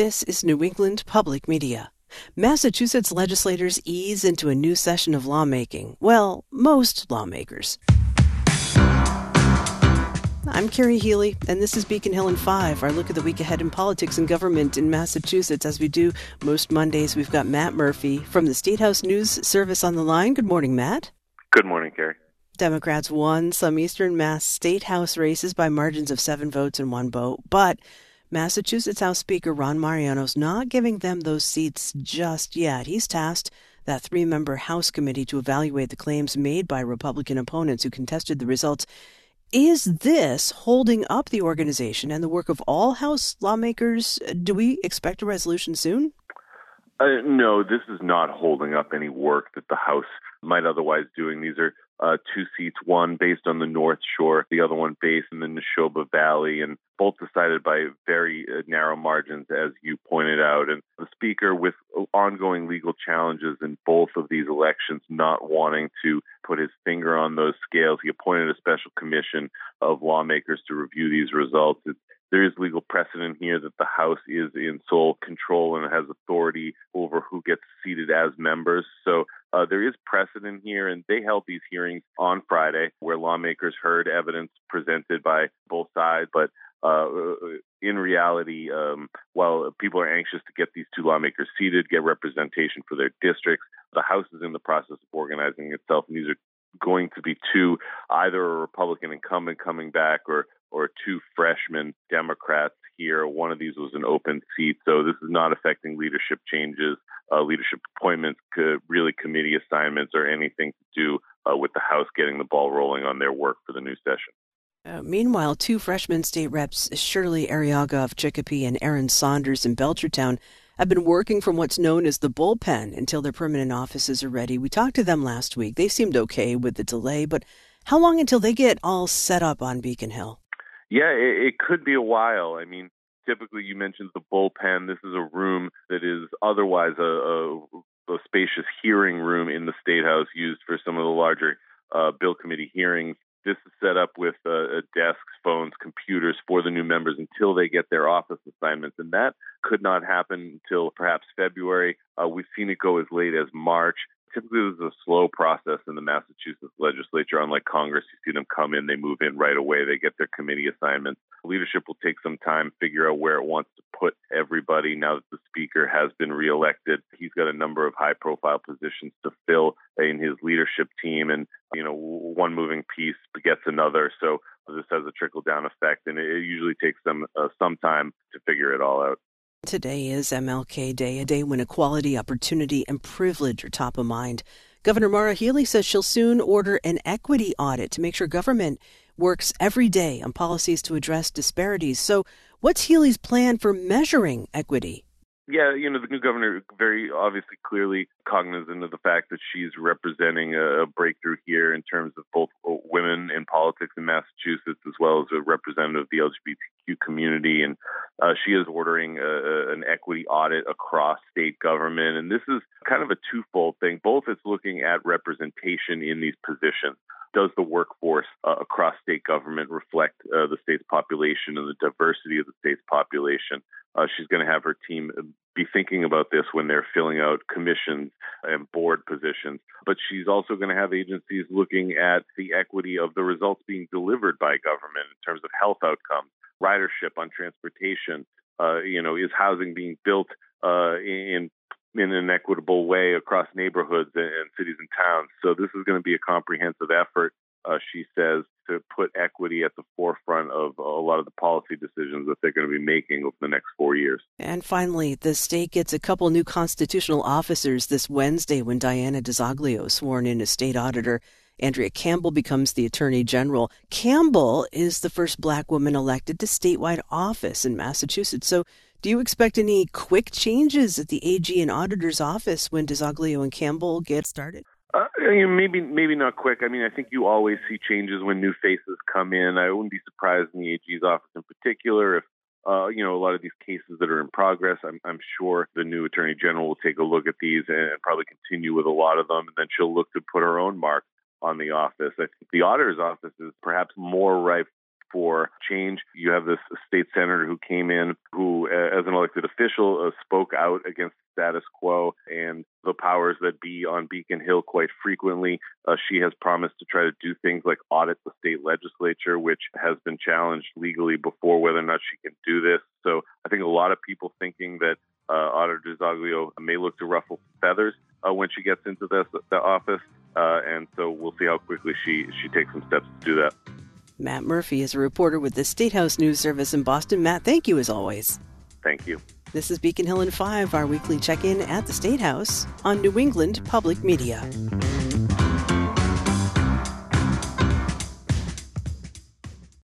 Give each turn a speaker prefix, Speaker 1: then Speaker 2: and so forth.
Speaker 1: This is New England Public Media. Massachusetts legislators ease into a new session of lawmaking. Well, most lawmakers. I'm Carrie Healy, and this is Beacon Hill in 5, our look at the week ahead in politics and government in Massachusetts. As we do most Mondays, we've got Matt Murphy from the State House News Service on the line. Good morning, Matt.
Speaker 2: Good morning, Carrie.
Speaker 1: Democrats won some Eastern Mass State House races by margins of seven votes and one vote, but Massachusetts House Speaker Ron Mariano's not giving them those seats just yet. He's tasked that three member House committee to evaluate the claims made by Republican opponents who contested the results. Is this holding up the organization and the work of all House lawmakers? Do we expect a resolution soon?
Speaker 2: Uh, no, this is not holding up any work that the House might otherwise doing. These are uh, two seats, one based on the North Shore, the other one based in the Nashoba Valley, and both decided by very uh, narrow margins, as you pointed out. And the Speaker, with ongoing legal challenges in both of these elections, not wanting to put his finger on those scales, he appointed a special commission of lawmakers to review these results. It's there is legal precedent here that the House is in sole control and has authority over who gets seated as members. So uh, there is precedent here, and they held these hearings on Friday where lawmakers heard evidence presented by both sides. But uh, in reality, um, while people are anxious to get these two lawmakers seated, get representation for their districts, the House is in the process of organizing itself, and these are going to be two either a Republican incumbent coming back or or two freshman Democrats here. One of these was an open seat, so this is not affecting leadership changes uh, leadership appointments, could, really committee assignments, or anything to do uh, with the House getting the ball rolling on their work for the new session.
Speaker 1: Uh, meanwhile, two freshman state reps, Shirley Arriaga of Chicopee and Aaron Saunders in Belchertown, have been working from what's known as the bullpen until their permanent offices are ready. We talked to them last week. They seemed okay with the delay, but how long until they get all set up on Beacon Hill?
Speaker 2: Yeah, it, it could be a while. I mean, typically you mentioned the bullpen. This is a room that is otherwise a, a, a spacious hearing room in the state house used for some of the larger uh, bill committee hearings. This is set up with uh, desks, phones, computers for the new members until they get their office assignments, and that could not happen until perhaps February. Uh, we've seen it go as late as March typically this is a slow process in the Massachusetts legislature. Unlike Congress, you see them come in, they move in right away, they get their committee assignments. Leadership will take some time, figure out where it wants to put everybody now that the speaker has been reelected. He's got a number of high profile positions to fill in his leadership team, and you know, one moving piece begets another. So this has a trickle down effect, and it usually takes them uh, some time to figure it all out.
Speaker 1: Today is MLK Day, a day when equality, opportunity, and privilege are top of mind. Governor Maura Healey says she'll soon order an equity audit to make sure government works every day on policies to address disparities. So, what's Healey's plan for measuring equity?
Speaker 2: Yeah, you know, the new governor very obviously clearly cognizant of the fact that she's representing a breakthrough here in terms of both uh, women in politics in Massachusetts as well as a representative of the LGBTQ community. And uh, she is ordering a, an equity audit across state government. And this is kind of a twofold thing. Both it's looking at representation in these positions does the workforce uh, across state government reflect uh, the state's population and the diversity of the state's population? Uh, she's going to have her team be thinking about this when they're filling out commissions and board positions. But she's also going to have agencies looking at the equity of the results being delivered by government in terms of health outcomes, ridership on transportation. Uh, you know, is housing being built uh, in in an equitable way across neighborhoods and, cities and towns. So this is going to be a comprehensive effort, uh, she says, to put equity at the forefront of a lot of the policy decisions that they're going to be making over the next four years.
Speaker 1: And finally, the state gets a couple new constitutional officers this Wednesday when Diana DiZoglio is sworn in as state auditor. Andrea Campbell becomes the Attorney General. Campbell is the first black woman elected to statewide office in Massachusetts. So do you expect any quick changes at the AG and auditor's office when DiZoglio and Campbell get started?
Speaker 2: Uh, maybe maybe not quick. I mean, I think you always see changes when new faces come in. I wouldn't be surprised in the AG's office in particular if uh, you know a lot of these cases that are in progress. I'm, I'm sure the new attorney general will take a look at these and probably continue with a lot of them, and then she'll look to put her own mark on the office. I think the auditor's office is perhaps more ripe for change. You have this state senator who came in who, as an elected official, uh, spoke out against status quo and the powers that be on Beacon Hill quite frequently. Uh, she has promised to try to do things like audit the state legislature, which has been challenged legally before whether or not she can do this. So I think a lot of people thinking that uh, Auditor DiZoglio may look to ruffle feathers uh, when she gets into this the office, uh, and so we'll see how quickly she she takes some steps to do that.
Speaker 1: Matt Murphy is a reporter with the State House News Service in Boston. Matt, thank you as always.
Speaker 2: Thank you.
Speaker 1: This is Beacon Hill in 5, our weekly check in at the State House on New England Public Media.